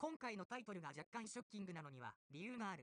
今回のタイトルが若干ショッキングなのには理由がある。